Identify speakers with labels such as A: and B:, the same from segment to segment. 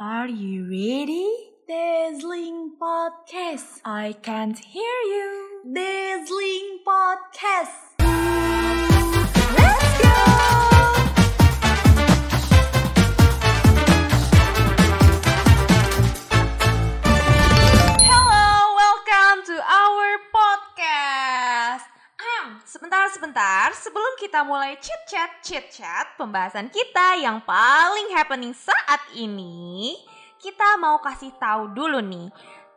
A: Are you ready?
B: Dazzling Podcast.
A: I can't hear you.
B: Dazzling Podcast.
A: Sebentar, sebentar. Sebelum kita mulai chit chat, chit chat, pembahasan kita yang paling happening saat ini, kita mau kasih tahu dulu nih.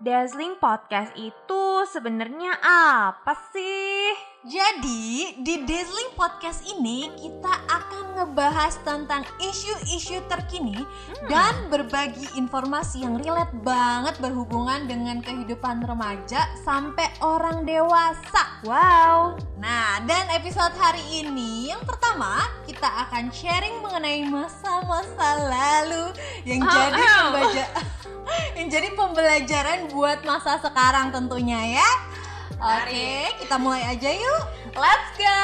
A: Dazzling Podcast itu sebenarnya apa sih?
B: Jadi, di Dazzling Podcast ini kita akan ngebahas tentang isu-isu terkini dan berbagi informasi yang relate banget berhubungan dengan kehidupan remaja sampai orang dewasa.
A: Wow,
B: Nah, dan episode hari ini yang pertama kita akan sharing mengenai masa-masa lalu yang
A: Oh,
B: jadi
A: oh.
B: pembaja yang jadi pembelajaran buat masa sekarang tentunya ya. Oke, kita mulai aja yuk.
A: let's go!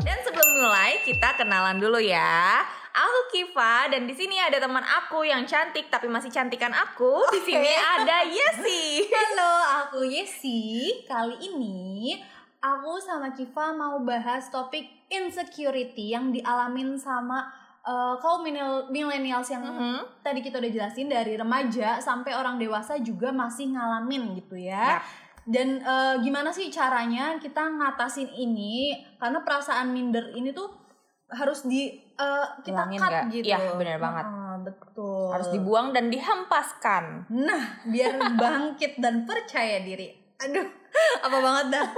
A: Dan sebelum mulai, kita kenalan dulu ya. Aku Kiva dan di sini ada teman aku yang cantik tapi masih cantikan aku. Di sini ada Yesi.
B: Halo, aku Yesi. Kali ini aku sama Kiva mau bahas topik insecurity yang dialamin sama eh, kaum millennials yang
A: Mhm.
B: tadi kita udah jelasin dari remaja sampai orang dewasa juga masih ngalamin gitu ya.
A: Yap.
B: Dan eh, gimana sih caranya kita ngatasin ini? Karena perasaan minder ini tuh harus di eh, kita
A: Hilangin
B: cut
A: nggak?
B: gitu.
A: Iya, benar banget.
B: Ah, betul.
A: Harus dibuang dan dihempaskan.
B: Nah, biar bangkit dan percaya diri. Aduh, apa banget dah.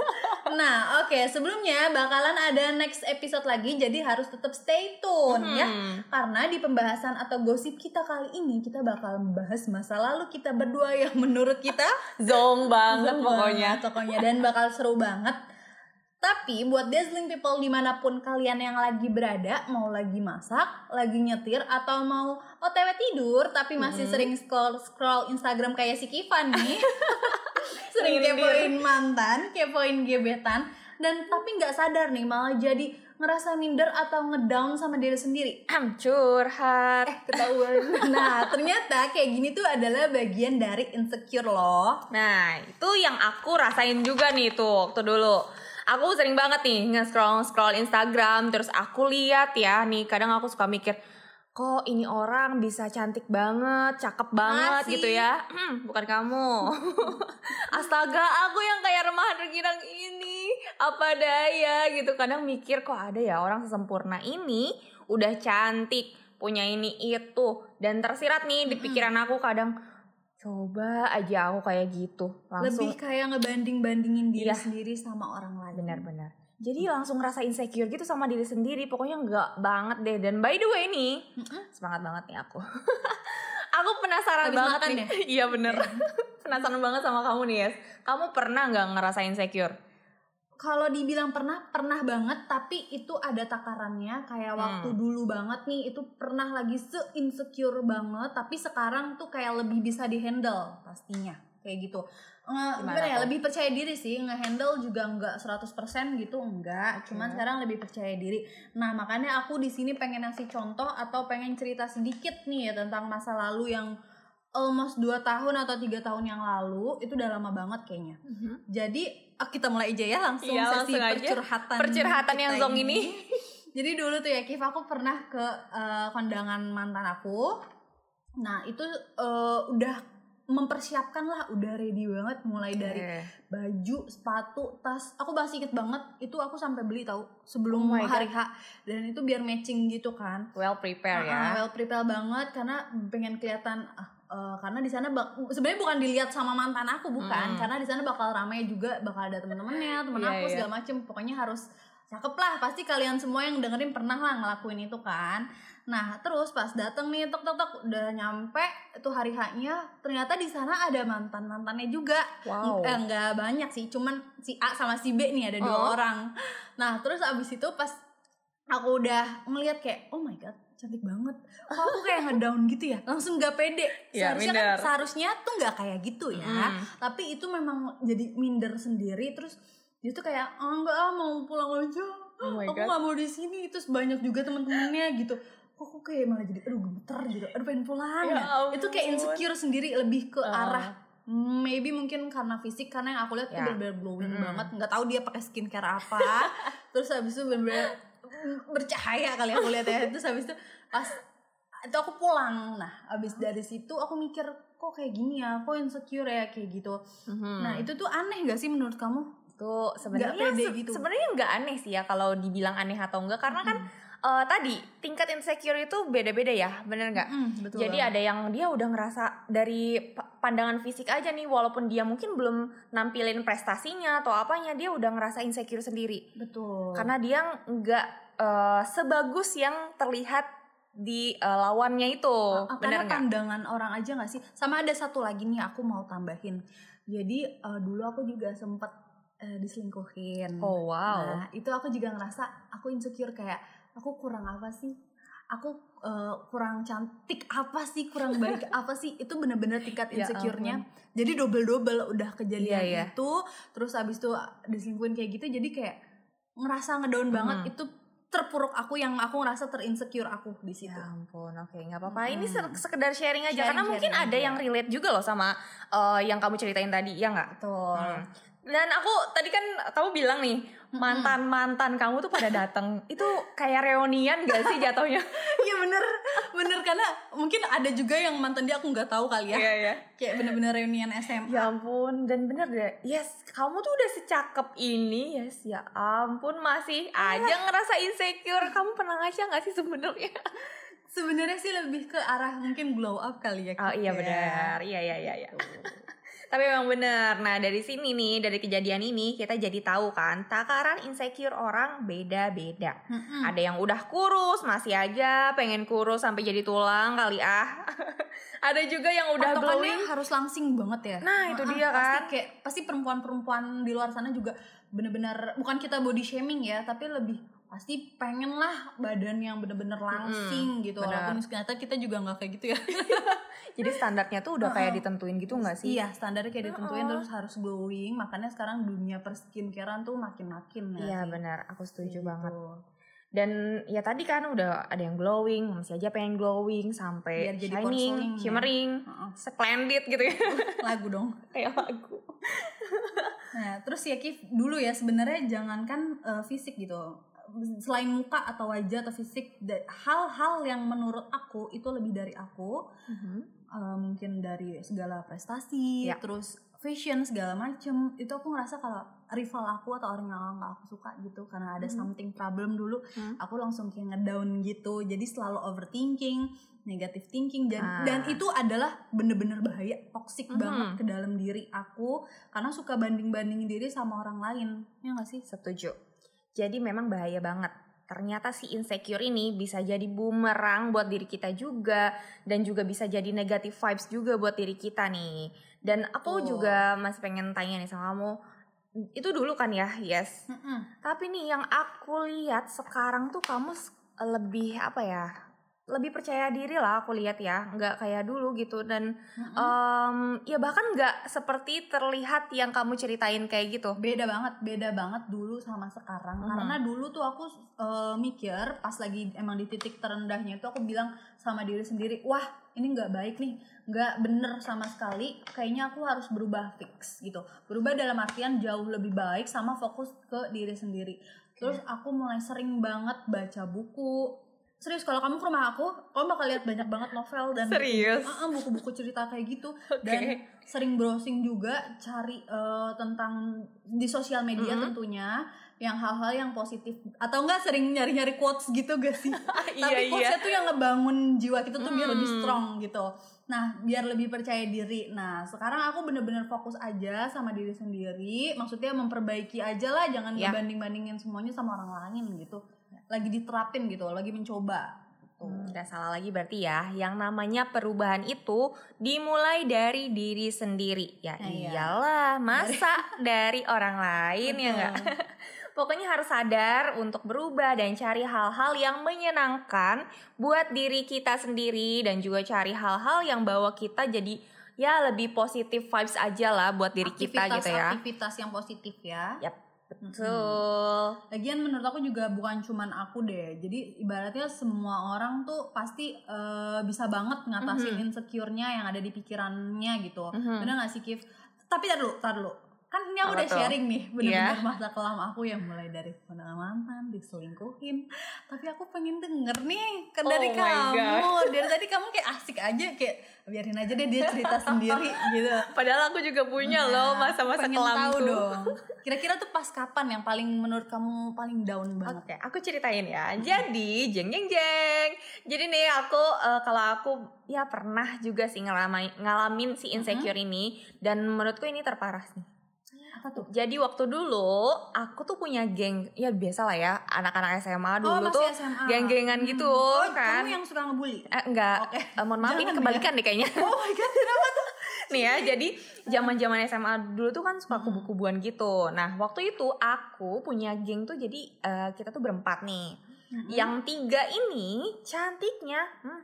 B: Nah, oke, sebelumnya bakalan ada next episode lagi, jadi harus tetap stay tune ya.
A: Hmm.
B: Karena di pembahasan atau gosip kita kali ini kita bakal membahas masa lalu kita berdua yang menurut kita
A: Zong banget
B: seru
A: pokoknya.
B: banget pokoknya dan bakal seru banget. Tapi buat dazzling people di mana pun kalian yang lagi berada, mau lagi masak, lagi nyetir, atau mau otw tidur, tapi masih
A: Mhm.
B: sering scroll scroll Instagram kayak si Kivan nih, sering kepoin mantan, kepoin gebetan, dan tapi nggak sadar nih malah jadi ngerasa minder atau ngedown sama diri sendiri.
A: Curhat.
B: Eh ketahuan. Nah ternyata kayak gini tuh adalah bagian dari insecure loh.
A: Nah, itu yang aku rasain juga nih tuh waktu dulu. Aku sering banget nih nge-scroll scroll Instagram terus aku lihat ya nih kadang aku suka mikir kok ini orang bisa cantik banget, cakep banget
B: Masih.
A: gitu ya. Hmm, bukan kamu. Astaga, aku yang kayak remahan terkirang ini. Apa daya gitu. Kadang mikir kok ada ya orang sesempurna ini udah cantik, punya ini itu dan tersirat nih di pikiran aku kadang coba aja aku kayak gitu. Langsung
B: Lebih kayak ngebanding-bandingin diri
A: Iya.
B: sendiri sama orang lain.
A: benar-benar. Jadi langsung ngerasa insecure gitu sama diri sendiri. Pokoknya enggak banget deh. Dan by the way nih, semangat banget nih aku. aku penasaran
B: Habis
A: banget nih. Iya bener. penasaran banget sama kamu nih, Yes. Kamu pernah nggak ngerasa insecure?
B: Kalau dibilang pernah, pernah banget, tapi itu ada takarannya. Kayak
A: Hmm.
B: waktu dulu banget nih, itu pernah lagi se-insecure banget, tapi sekarang tuh kayak lebih bisa dihandle pastinya. Kayak gitu. Nge-
A: Gimana
B: ya, lebih percaya diri sih, ngehandle juga nggak 100% gitu, enggak. Cuman
A: Hmm.
B: sekarang lebih percaya diri. Nah, makanya aku di sini pengen ngasih contoh atau pengen cerita sedikit nih ya tentang masa lalu yang almost 2 tahun atau tiga tahun yang lalu, itu udah lama banget kayaknya. Jadi ah, kita mulai aja ya langsung
A: Iya,
B: sesi
A: langsung aja.
B: percurhatan.
A: Percurhatan yang zong ini.
B: Jadi dulu tuh ya Kif aku pernah ke eh, kondangan mantan aku. Nah itu eh, udah mempersiapkan lah, udah ready banget mulai dari
A: Eh,
B: baju, sepatu, tas. Aku masih inget banget itu aku sampai beli tahu sebelum
A: Oh
B: hari H dan itu biar matching gitu kan.
A: well prepare
B: Ah,
A: ya.
B: well prepare banget karena pengen kelihatan ah, eh, karena di sana sebenarnya bukan dilihat sama mantan aku bukan
A: Hmm.
B: karena di sana bakal ramai juga bakal ada temen-temennya temen
A: Iya,
B: aku
A: iya.
B: segala macem pokoknya harus cakep lah pasti kalian semua yang dengerin pernah lah ngelakuin itu kan nah terus pas dateng nih tok tok tok udah nyampe itu hari haknya ternyata di sana ada mantan mantannya juga
A: Wow.
B: Eh, nggak banyak sih cuman si A sama si B nih ada dua
A: Oh.
B: orang nah terus abis itu pas aku udah ngeliat kayak oh my god cantik banget kok aku kayak ngedown gitu ya langsung gak pede
A: Iya,
B: seharusnya
A: minder.
B: kan seharusnya tuh nggak kayak gitu ya
A: Mm.
B: tapi itu memang jadi minder sendiri terus dia tuh kayak ah enggak ah mau pulang aja
A: Oh
B: aku
A: God.
B: nggak mau di sini terus banyak juga teman-temannya gitu kok aku kayak malah jadi aduh gemeter gitu aduh pengen pulang
A: Ya
B: ya, itu kayak insecure sendiri lebih ke
A: Uh.
B: arah maybe mungkin karena fisik karena yang aku lihat tuh
A: Ya.
B: bener-bener glowing
A: Mm-mm.
B: banget nggak tahu dia pakai skincare apa terus habis itu bener-bener bercahaya kali aku lihat ya terus habis itu pas itu aku pulang nah habis dari situ aku mikir kok kayak gini ya kok insecure ya kayak gitu
A: Mhm.
B: nah itu tuh aneh gak sih menurut kamu
A: tuh sebenarnya se-
B: gitu.
A: sebenarnya nggak aneh sih ya kalau dibilang aneh atau enggak karena kan Eh, tadi tingkat insecure itu beda-beda ya bener nggak?
B: Mm, betul
A: Jadi ada yang dia udah ngerasa dari pa- pandangan fisik aja nih walaupun dia mungkin belum nampilin prestasinya atau apanya dia udah ngerasa insecure sendiri.
B: Betul.
A: Karena dia nggak eh, sebagus yang terlihat di eh, lawannya itu.
B: Ah,
A: bener
B: karena
A: nggak?
B: pandangan orang aja gak sih? Sama ada satu lagi nih aku mau tambahin. Jadi eh, dulu aku juga sempet diselingkuhin.
A: Oh wow.
B: nah itu aku juga ngerasa aku insecure kayak aku kurang apa sih aku eh, kurang cantik apa sih kurang baik apa sih itu bener-bener tingkat
A: Ya
B: insecure-nya jadi double double udah kejadian
A: Iya, iya.
B: itu terus habis itu diselingkuhin kayak gitu jadi kayak ngerasa ngedown banget
A: Mhm.
B: itu terpuruk aku yang aku ngerasa terinsecure aku di situ
A: Ya ampun, oke nggak apa-apa. Ini
B: Mm-mm.
A: se- sekedar sharing aja
B: Sharing,
A: karena mungkin
B: sharing
A: ada
B: aja.
A: yang relate juga loh sama eh, yang kamu ceritain tadi, ya nggak?
B: betul
A: Hmm. Dan aku tadi kan kamu bilang nih mantan mantan kamu tuh pada datang itu kayak reunian gak sih jatuhnya?
B: Iya bener bener karena mungkin ada juga yang mantan dia aku nggak tahu kali ya
A: ya.
B: kayak bener-bener reunian SMA
A: Ya ampun, dan bener deh. Yes, kamu tuh udah secakep ini, yes. Ya ampun, masih aja ngerasa insecure. Kamu pernah aja gak sih sebenarnya?
B: sebenarnya sih lebih ke arah mungkin glow up kali ya
A: Oh iya
B: ya.
A: benar, iya iya iya. iya. Tapi memang benar. Nah dari sini nih, dari kejadian ini kita jadi tahu kan, takaran insecure orang beda-beda.
B: Mm-mm.
A: Ada yang udah kurus, masih aja pengen kurus sampai jadi tulang kali ah. Ada juga yang udah glowing.
B: harus langsing banget ya
A: Nah, itu
B: Ah,
A: dia
B: pasti
A: kan.
B: kayak pasti perempuan-perempuan di luar sana juga bener-bener bukan kita body shaming ya tapi lebih pasti pengen lah badan yang bener-bener langsing gitu
A: benar.
B: walaupun ternyata kita juga nggak kayak gitu ya
A: Jadi standarnya tuh udah kayak ditentuin gitu gak sih?
B: iya standarnya kayak ditentuin
A: Heeh.
B: terus harus glowing makanya sekarang dunia perskincarean tuh makin-makin ya
A: Iya benar, aku setuju
B: Gitu.
A: banget. Dan ya tadi kan udah ada yang glowing, masih aja pengen glowing sampai
B: Biar jadi
A: shining,
B: ya.
A: shimmering,
B: Heeh.
A: splendid gitu ya.
B: lagu dong
A: Kayak lagu.
B: Nah, terus ya Kif, dulu ya sebenarnya jangankan eh, fisik gitu. Selain muka atau wajah atau fisik, hal-hal yang menurut aku itu lebih dari aku, eh, mungkin dari segala prestasi,
A: Ya.
B: terus fashion segala macem, itu aku ngerasa kalau rival aku atau orang yang nggak aku suka gitu, karena ada
A: Mhm.
B: something problem dulu,
A: Hmm.
B: aku langsung kayak ngedown gitu, jadi selalu overthinking, negative thinking, dan
A: Ah.
B: dan itu adalah bener-bener bahaya, toxic
A: Mhm.
B: banget ke dalam diri aku, karena suka banding-bandingin diri sama orang lain, ya nggak sih?
A: Setuju. Jadi memang bahaya banget. Ternyata si insecure ini bisa jadi bumerang buat diri kita juga dan juga bisa jadi negative vibes juga buat diri kita nih. Dan aku
B: Betul.
A: juga masih pengen tanya nih sama kamu. Itu dulu kan ya, yes.
B: Mm-mm.
A: Tapi nih yang aku lihat sekarang tuh kamu lebih apa ya? Lebih percaya diri lah aku lihat ya, nggak kayak dulu gitu dan
B: Mm-mm.
A: em, ya bahkan nggak seperti terlihat yang kamu ceritain kayak gitu.
B: beda banget beda banget dulu sama sekarang
A: Mhm.
B: karena dulu tuh aku eh, mikir pas lagi emang di titik terendahnya itu aku bilang sama diri sendiri wah ini nggak baik nih nggak bener sama sekali kayaknya aku harus berubah fix gitu berubah dalam artian jauh lebih baik sama fokus ke diri sendiri terus aku mulai sering banget baca buku serius kalau kamu ke rumah aku kamu bakal lihat banyak banget novel dan
A: Serius?
B: Ah, ah, buku-buku cerita kayak gitu
A: Oke.
B: dan sering browsing juga cari eh, tentang di sosial media
A: Mhm.
B: tentunya yang hal-hal yang positif atau enggak sering nyari-nyari quotes gitu gak sih tapi
A: Iya,
B: quotesnya tuh yang ngebangun jiwa kita tuh biar lebih
A: Hmm.
B: strong gitu nah biar lebih percaya diri nah sekarang aku bener-bener fokus aja sama diri sendiri maksudnya memperbaiki aja lah jangan
A: Ya.
B: ngebanding-bandingin semuanya sama orang lain gitu lagi diterapin gitu lagi mencoba
A: Hmm, salah lagi berarti ya, yang namanya perubahan itu dimulai dari diri sendiri. Ya
B: Nah, iya.
A: iyalah, masa dari orang lain ya
B: Betul.
A: nggak? Pokoknya harus sadar untuk berubah dan cari hal-hal yang menyenangkan buat diri kita sendiri dan juga cari hal-hal yang bawa kita jadi ya lebih positif vibes aja lah buat diri kita gitu ya.
B: aktivitas yang positif ya
A: Yap, betul.
B: Lagian menurut aku juga bukan cuman aku deh. Jadi ibaratnya semua orang tuh pasti eh, bisa banget ngatasin insecure-nya yang ada di pikirannya gitu.
A: Mhm.
B: Bener gak sih Kif? Tapi tar dulu, tar dulu. Kan ini aku
A: Apa
B: udah
A: tuh?
B: sharing nih bener-bener
A: Iya.
B: masa kelam aku yang mulai dari kenal mantan, diselingkuhin. Tapi aku pengen denger nih ke
A: Oh
B: dari
A: my
B: kamu. Dari tadi kamu kayak asik aja kayak biarin aja deh dia cerita sendiri gitu.
A: Padahal aku juga punya loh
B: Nah,
A: masa-masa
B: pengen tahu
A: kelamku.
B: dong. Kira-kira tuh pas kapan yang paling menurut kamu paling down banget?
A: Oke, aku ceritain ya. Jadi, jeng jeng jeng. Jadi nih aku eh, kalau aku ya pernah juga sih ngalamin ngalamin si insecure ini dan menurutku ini terparah sih.
B: Apa tuh?
A: Jadi waktu dulu aku tuh punya geng, ya biasa lah ya anak-anak SMA dulu tuh
B: SMA.
A: geng-gengan gitu
B: oh,
A: kan.
B: Kamu yang suka ngebully?
A: Eh, enggak,
B: Oke.
A: Eh, mohon maaf ini
B: Jangan
A: kebalikan deh kayaknya.
B: Oh my god, kenapa tuh?
A: nih ya jadi zaman zaman SMA dulu tuh kan suka kubu-kubuan gitu nah waktu itu aku punya geng tuh jadi eh, kita tuh berempat nih yang tiga ini cantiknya hmm,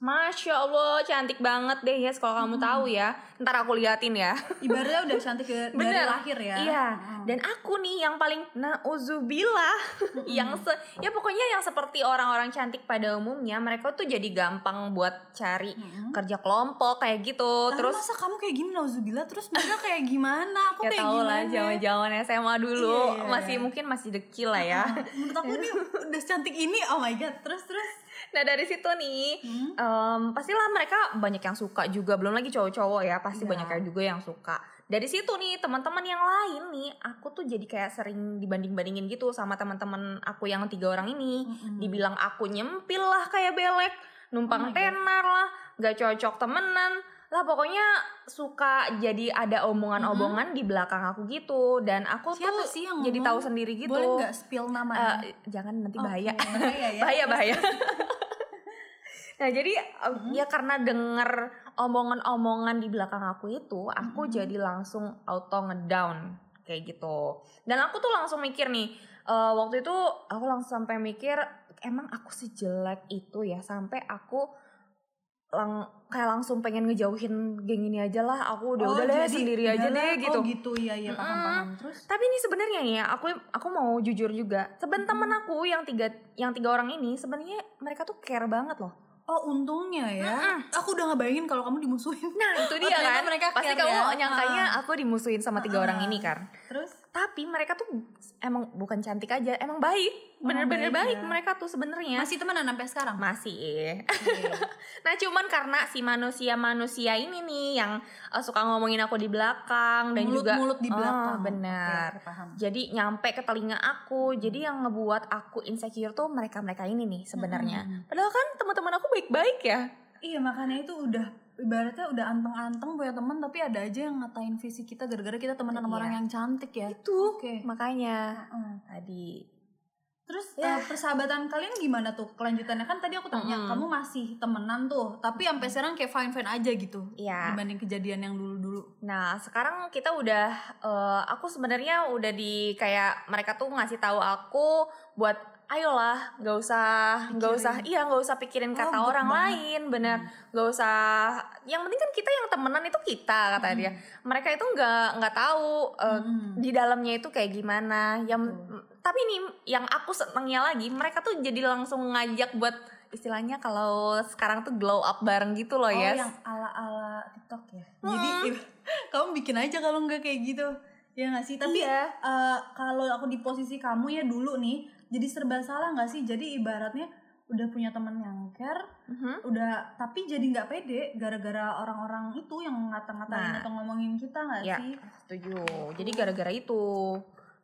A: Masya Allah cantik banget deh ya kalau kamu tahu ya ntar aku liatin ya
B: Ibaratnya udah cantik dari
A: Bener.
B: lahir ya.
A: Iya,
B: Mm.
A: dan aku nih yang paling nauzubillah yang se ya pokoknya yang seperti orang-orang cantik pada umumnya mereka tuh jadi gampang buat cari
B: Mm.
A: kerja kelompok kayak gitu.
B: Lalu
A: Terus
B: masa kamu kayak gini nauzubillah terus mereka kayak gimana? Aku
A: ya
B: kayak gimana?
A: lah zaman-zaman SMA dulu
B: iya,
A: masih mungkin masih dekil lah ya.
B: Menurut aku nih udah cantik ini, oh my god. Terus terus.
A: Nah dari situ nih
B: Hmm?
A: em, pastilah mereka banyak yang suka juga belum lagi cowok-cowok ya pasti
B: Iya.
A: banyak yang juga yang suka. Dari situ nih teman-teman yang lain nih aku tuh jadi kayak sering dibanding-bandingin gitu sama teman-teman aku yang tiga orang ini.
B: Mm-mm.
A: Dibilang aku nyempil lah kayak belek, numpang
B: Oh my God.
A: tenar lah, gak cocok temenan. Lah pokoknya suka jadi ada omongan-omongan di belakang aku gitu dan aku
B: Siapa
A: tuh
B: sih yang
A: jadi tahu sendiri gitu.
B: Boleh nggak spill namanya?
A: Eh, jangan nanti
B: Oke,
A: bahaya.
B: bahaya ya.
A: bahaya bahaya. nah jadi uh,
B: Mhm.
A: ya karena denger omongan-omongan di belakang aku itu, aku
B: Mhm.
A: jadi langsung auto ngedown kayak gitu. Dan aku tuh langsung mikir nih, uh, waktu itu aku langsung sampai mikir emang aku sejelek itu ya sampai aku lang kayak langsung pengen ngejauhin geng ini aja lah. Aku udah udah deh sendiri aja deh gitu.
B: Oh gitu, iya iya paham paham. Terus
A: Tapi ini sebenarnya nih ya, aku aku mau jujur juga. Temen
B: Hmm.
A: aku yang tiga yang tiga orang ini sebenarnya mereka tuh care banget loh.
B: Oh untungnya ya, aku udah ngebayangin kalau kamu dimusuhin.
A: Nah itu
B: Oh,
A: dia
B: ternyata
A: kan.
B: mereka
A: Pasti kamu
B: ya.
A: nyangkanya aku dimusuhin sama tiga
B: Ah.
A: orang ini kan.
B: Terus
A: Tapi mereka tuh emang bukan cantik aja, emang baik. Bener-bener
B: baik
A: baik,
B: ya.
A: mereka tuh sebenarnya.
B: masih temenan sampai sekarang?
A: Masih. Nah cuman karena si manusia-manusia ini nih yang uh, suka ngomongin aku di belakang dan juga
B: Mulut-mulut di
A: Oh,
B: belakang.
A: benar.
B: Oke, paham.
A: Jadi nyampe ke telinga aku. Jadi yang ngebuat aku insecure tuh mereka-mereka ini nih sebenarnya.
B: Mm-mm.
A: Padahal kan teman-teman aku baik-baik ya.
B: Iya makanya itu udah ibaratnya udah anteng-anteng punya teman tapi ada aja yang ngatain visi kita gara-gara kita temenan sama
A: Iya.
B: orang yang cantik ya.
A: Itu
B: Oke.
A: makanya
B: Heeh.
A: tadi.
B: Terus
A: Ya.
B: eh, persahabatan kalian gimana tuh kelanjutannya kan tadi aku tanya
A: Mm-mm.
B: kamu masih temenan tuh tapi sampai sekarang kayak fine fine aja gitu
A: Iya.
B: dibanding kejadian yang dulu dulu.
A: Nah sekarang kita udah, eh, aku sebenarnya udah di kayak mereka tuh ngasih tahu aku buat ayolah nggak usah nggak usah iya nggak usah pikirin
B: Oh,
A: kata
B: good
A: orang
B: banget.
A: lain bener nggak usah yang penting kan kita yang temenan itu kita kata
B: Mm.
A: dia mereka itu nggak nggak tahu eh,
B: Mm-mm.
A: di dalamnya itu kayak gimana yang
B: Betul.
A: tapi nih yang aku senengnya lagi mereka tuh jadi langsung ngajak buat istilahnya kalau sekarang tuh glow up bareng gitu loh
B: Oh
A: ya
B: yang ala ala TikTok ya.
A: Hmm.
B: Jadi kamu bikin aja kalau nggak kayak gitu ya nggak sih? Tapi
A: iya
B: eh, kalau aku di posisi kamu ya dulu nih jadi serba salah nggak sih? Jadi ibaratnya udah punya teman yang care,
A: Mhm.
B: udah tapi jadi nggak pede gara-gara orang-orang itu yang ngata-ngatain
A: Nah.
B: atau ngomongin kita nggak
A: Ya.
B: sih?
A: setuju jadi gara-gara itu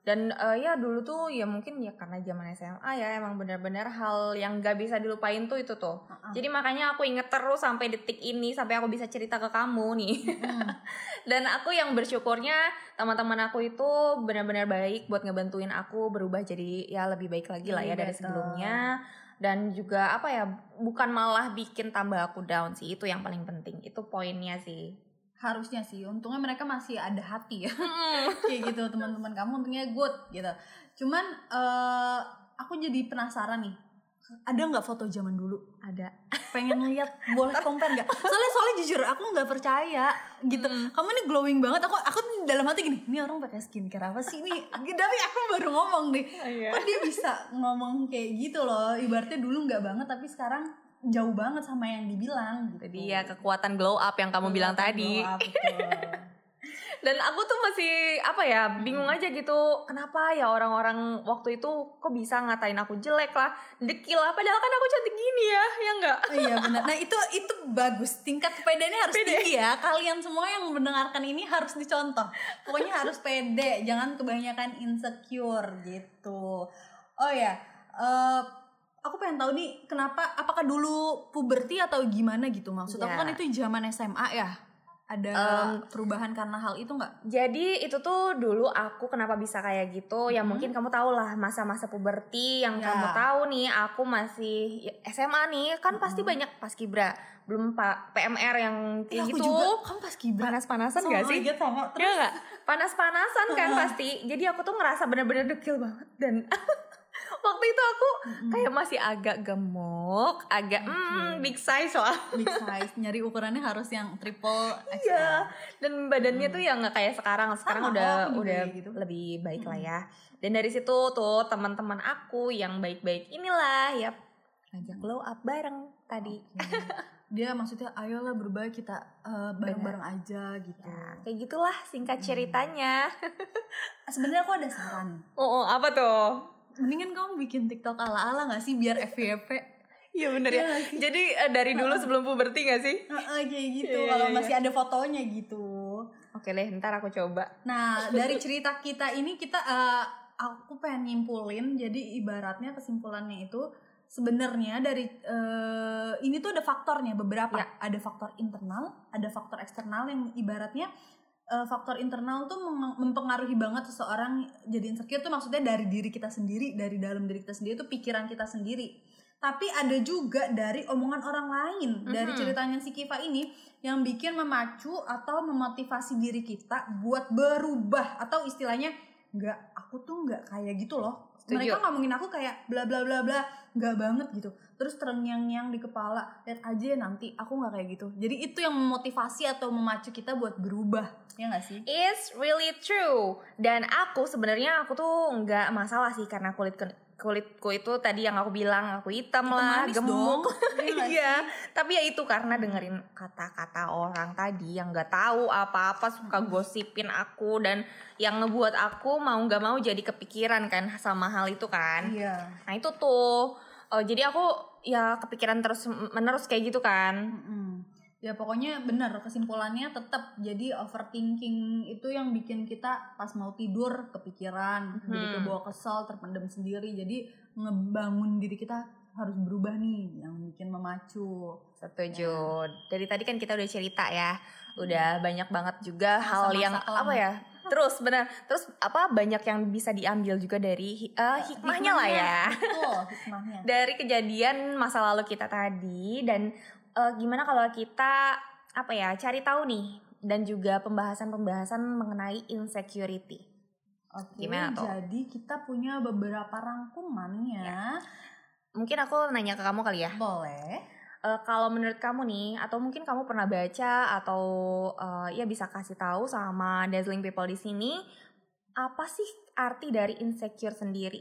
A: dan eh, ya dulu tuh ya mungkin ya karena zaman SMA ya emang benar-benar hal yang gak bisa dilupain tuh itu tuh.
B: Heeh.
A: jadi makanya aku inget terus sampai detik ini sampai aku bisa cerita ke kamu nih.
B: Mm.
A: dan aku yang bersyukurnya teman-teman aku itu benar-benar baik buat ngebantuin aku berubah jadi ya lebih baik lagi lah ya
B: Lebih
A: dari sebelumnya. Dan juga apa ya bukan malah bikin tambah aku down sih itu yang paling penting. Itu poinnya sih
B: harusnya sih untungnya mereka masih ada hati ya kayak gitu teman-teman kamu untungnya good gitu Cuman eh, aku jadi penasaran nih. Ada nggak foto zaman dulu?
A: Ada.
B: Pengen lihat, boleh compare nggak? Soalnya soalnya jujur aku nggak percaya gitu.
A: Mm.
B: Kamu ini glowing banget. Aku aku dalam hati gini, ini orang pakai skincare apa sih ini? Tapi aku baru ngomong deh.
A: Iya.
B: Kok dia bisa ngomong kayak gitu loh? Ibaratnya dulu nggak banget, tapi sekarang jauh banget sama yang dibilang gitu.
A: Jadi ya kekuatan glow up yang kamu bilang tadi.
B: Glow up, betul.
A: Dan aku tuh masih apa ya bingung aja gitu kenapa ya orang-orang waktu itu kok bisa ngatain aku jelek lah, dekil lah. Padahal kan aku cantik gini ya, ya enggak?
B: Oh iya benar. Nah itu itu bagus. Tingkat kepedeannya harus
A: Pede.
B: tinggi ya. Kalian semua yang mendengarkan ini harus dicontoh. Pokoknya harus pede. Jangan kebanyakan insecure gitu. Oh ya, eh, aku pengen tahu nih kenapa? Apakah dulu puberti atau gimana gitu maksud aku
A: Ya.
B: kan itu zaman SMA ya. Ada
A: Em,
B: perubahan karena hal itu nggak?
A: Jadi itu tuh dulu aku kenapa bisa kayak gitu ya
B: Mhm.
A: mungkin kamu tahu lah masa-masa puberti yang
B: Ya.
A: kamu tahu nih aku masih ya, SMA nih kan pasti
B: Mhm.
A: banyak paskibra belum pak PMR yang
B: Eh,
A: kayak
B: aku
A: gitu
B: juga. Kamu pas kibra.
A: panas-panasan gak sih?
B: God, sama.
A: Ya
B: Terus
A: nggak? Panas-panasan kan pasti. Jadi aku tuh ngerasa bener-bener dekil banget dan waktu itu aku
B: Mm-mm.
A: kayak masih agak gemuk, agak
B: Oke.
A: mm, big size lah.
B: big size. Nyari ukurannya harus yang triple XL.
A: Iya. Dan badannya
B: Hmm.
A: tuh ya nggak kayak sekarang. Sekarang
B: Sama,
A: udah
B: oh,
A: udah
B: gitu.
A: lebih baik lah ya. Dan dari situ tuh teman-teman aku yang baik-baik inilah ya ngajak glow up bareng tadi.
B: Oke. Dia maksudnya ayolah berbagi kita eh, bareng-bareng aja gitu.
A: Ya, kayak gitulah singkat
B: Hmm.
A: ceritanya.
B: Sebenarnya aku ada saran.
A: Oh, oh, apa tuh?
B: Mendingan kamu bikin TikTok ala-ala gak sih biar FYP?
A: Iya bener
B: Iya
A: ya.
B: sih?
A: Jadi eh, dari dulu sebelum puberti gak sih?
B: Heeh, kayak gitu.
A: Iya,
B: Kalau
A: iya,
B: masih ada fotonya gitu.
A: Oke deh, ntar aku coba.
B: Nah, dari cerita kita ini kita eh, aku pengen nyimpulin. Jadi ibaratnya kesimpulannya itu sebenarnya dari eh, ini tuh ada faktornya beberapa.
A: Ya.
B: Ada faktor internal, ada faktor eksternal yang ibaratnya eh, faktor internal tuh mempengaruhi banget seseorang jadi insecure tuh maksudnya dari diri kita sendiri, dari dalam diri kita sendiri tuh pikiran kita sendiri. Tapi ada juga dari omongan orang lain. Dari
A: Mhm.
B: ceritanya si Kiva ini yang bikin memacu atau memotivasi diri kita buat berubah atau istilahnya nggak aku tuh nggak kayak gitu loh.
A: Setuju.
B: Mereka ngomongin aku kayak bla bla bla bla nggak banget gitu. Terus terenyang-nyang di kepala lihat aja nanti aku nggak kayak gitu. Jadi itu yang memotivasi atau memacu kita buat berubah ya nggak sih?
A: It's really true. Dan aku sebenarnya aku tuh nggak masalah sih karena kulit kulitku itu tadi yang aku bilang aku hitam
B: Hitam
A: lah, gemuk.
B: Iya
A: Iya, tapi ya itu karena dengerin kata-kata orang tadi yang nggak tahu apa-apa suka gosipin aku dan yang ngebuat aku mau nggak mau jadi kepikiran kan sama hal itu kan.
B: Iya.
A: Nah itu tuh, eh, jadi aku ya kepikiran terus menerus kayak gitu kan.
B: Mm-mm. Ya pokoknya benar kesimpulannya tetap jadi overthinking itu yang bikin kita pas mau tidur kepikiran, jadi
A: Hmm.
B: kebawa kesel, terpendam sendiri. Jadi ngebangun diri kita harus berubah nih yang bikin memacu.
A: Setuju. Dari tadi kan kita udah cerita ya, udah banyak banget juga hal
B: Masa-masa
A: yang
B: kelam.
A: apa ya? Terus benar, terus apa banyak yang bisa diambil juga dari hi- eh, hikmahnya lah ya.
B: Betul, hikmahnya.
A: Dari kejadian masa lalu kita tadi dan eh, gimana kalau kita apa ya cari tahu nih dan juga pembahasan-pembahasan mengenai insecurity.
B: Oke,
A: Gimana tuh?
B: jadi kita punya beberapa rangkuman ya.
A: Mungkin aku nanya ke kamu kali ya.
B: Boleh.
A: Eh, kalau menurut kamu nih, atau mungkin kamu pernah baca atau eh, ya bisa kasih tahu sama dazzling people di sini, apa sih arti dari insecure sendiri?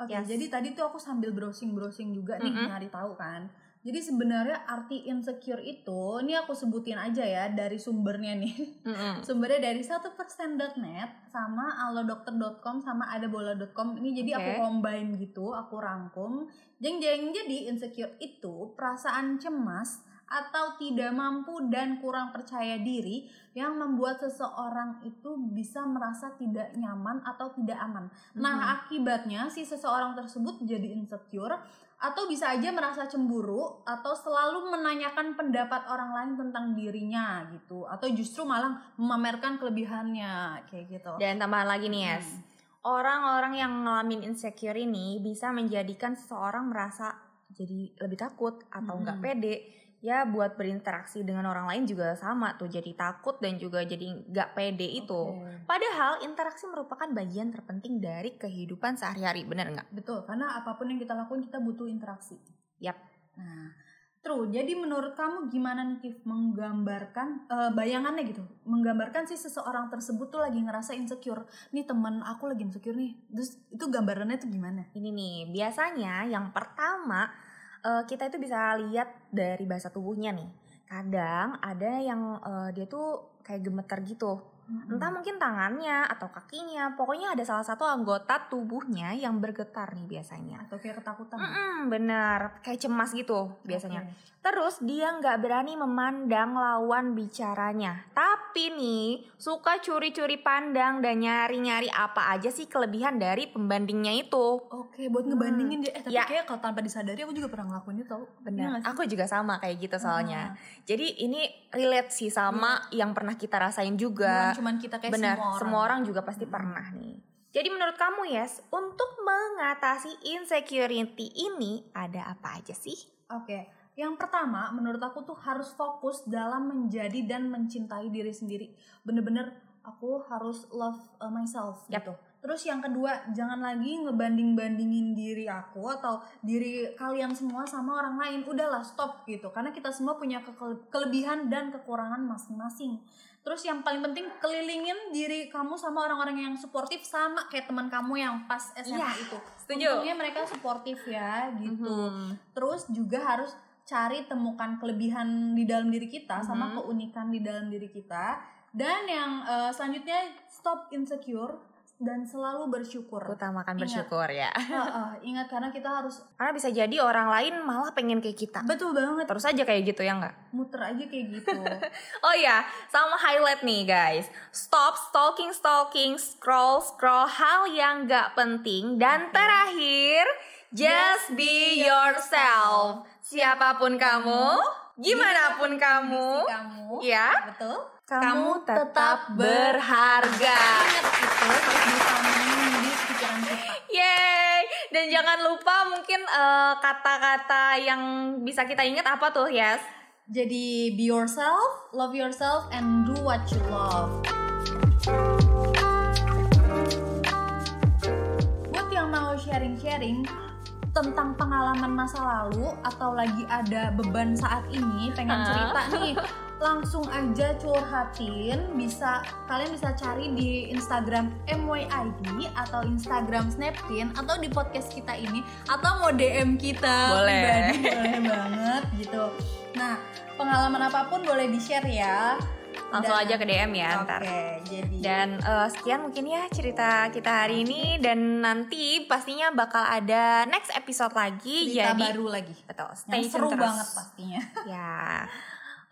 B: Oke,
A: Yes.
B: jadi tadi tuh aku sambil browsing-browsing juga nih
A: Mm-mm.
B: nyari tahu kan. Jadi sebenarnya arti insecure itu, ini aku sebutin aja ya dari sumbernya nih. Sumbernya dari 1%.net sama alodokter.com sama adabola.com. Ini jadi aku
A: Oke.
B: combine gitu, aku rangkum. Jeng jeng jadi insecure itu perasaan cemas atau tidak mampu dan kurang percaya diri yang membuat seseorang itu bisa merasa tidak nyaman atau tidak aman. Nah, akibatnya si seseorang tersebut jadi insecure atau bisa aja merasa cemburu atau selalu menanyakan pendapat orang lain tentang dirinya gitu atau justru malah memamerkan kelebihannya kayak gitu.
A: Dan tambahan lagi nih, Yes.
B: Hmm.
A: Orang-orang yang ngalamin insecure ini bisa menjadikan seseorang merasa jadi lebih takut atau nggak
B: Mm-mm.
A: pede ya buat berinteraksi dengan orang lain juga sama tuh jadi takut dan juga jadi nggak pede itu. Padahal interaksi merupakan bagian terpenting dari kehidupan sehari-hari, benar nggak?
B: Betul, karena apa pun yang kita lakukan kita butuh interaksi.
A: Yap.
B: Nah, True. Jadi menurut kamu gimana nih Kif menggambarkan eh, bayangannya gitu, menggambarkan sih seseorang tersebut tuh lagi ngerasa insecure. Nih teman aku lagi insecure nih. Terus itu gambarannya tuh gimana?
A: Ini nih, biasanya yang pertama eh, kita itu bisa lihat dari bahasa tubuhnya nih. Kadang ada yang eh, dia tuh kayak gemeter gitu. Entah mungkin tangannya atau kakinya, pokoknya ada salah satu anggota tubuhnya yang bergetar nih biasanya.
B: atau kayak ketakutan.
A: Mm-mm, bener, kayak cemas gitu biasanya.
B: Oke.
A: Terus dia nggak berani memandang lawan bicaranya. Tapi nih suka curi-curi pandang dan nyari-nyari apa aja sih kelebihan dari pembandingnya itu.
B: Oke, buat ngebandingin dia. Eh, tapi
A: Ya.
B: kayak kalau tanpa disadari aku juga pernah ngelakuin itu. Iya
A: Benar.
B: sih?
A: Aku juga sama kayak gitu soalnya.
B: Ah.
A: Jadi ini relate sih sama yang pernah kita rasain juga.
B: Bukan cuman kita kayak
A: Benar,
B: semua orang.
A: juga pasti pernah nih. Jadi menurut kamu Yes, untuk mengatasi insecurity ini ada apa aja sih?
B: Oke. Yang pertama, menurut aku tuh harus fokus dalam menjadi dan mencintai diri sendiri. Bener-bener aku harus love uh, myself
A: Yap.
B: gitu. Terus yang kedua, jangan lagi ngebanding-bandingin diri aku atau diri kalian semua sama orang lain. Udahlah, stop gitu. Karena kita semua punya ke- kelebihan dan kekurangan masing-masing. Terus yang paling penting kelilingin diri kamu sama orang-orang yang suportif sama kayak teman kamu yang pas SMA
A: Iya,
B: itu.
A: setuju.
B: Untungnya mereka suportif ya gitu
A: Mhm.
B: terus juga harus cari temukan kelebihan di dalam diri kita sama
A: Mhm.
B: keunikan di dalam diri kita dan yang eh, selanjutnya stop insecure dan selalu bersyukur
A: Utamakan
B: Ingat.
A: bersyukur ya.
B: Heeh, ingat karena kita harus
A: Karena bisa jadi orang lain malah pengen kayak kita.
B: betul banget
A: Terus aja kayak gitu ya nggak?
B: muter aja kayak gitu
A: Oh ya, sama highlight nih guys. Stop stalking stalking, scroll scroll hal yang nggak penting dan terakhir just be yourself. Siapa pun kamu, gimana pun kamu,
B: kamu
A: ya,
B: betul
A: kamu tetap berharga.
B: ingat itu harus di pikiran kita
A: Yeay! Dan jangan lupa mungkin eh, kata-kata yang bisa kita ingat apa tuh, Yes?
B: jadi be yourself love yourself and do what you love buat yang mau sharing-sharing tentang pengalaman masa lalu atau lagi ada beban saat ini pengen
A: Hah?
B: cerita nih langsung aja curhatin bisa kalian bisa cari di Instagram MYID atau Instagram Snapkin atau di podcast kita ini atau mau DM kita
A: Boleh.
B: pribadi boleh banget gitu nah pengalaman apa pun boleh di share ya
A: Langsung
B: Dan-
A: aja ke DM ya
B: oke
A: ntar.
B: jadi
A: Dan eh, sekian mungkin ya cerita kita hari ini dan nanti pastinya bakal ada next episode lagi
B: cerita
A: jadi
B: baru lagi
A: betul
B: yang
A: stay
B: seru
A: tune terus.
B: banget pastinya
A: Ya.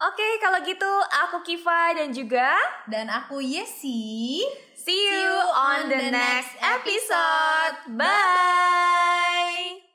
A: Oke, kalau gitu aku Kiva dan juga
B: dan aku Yesi
A: see you on the next episode. Bye.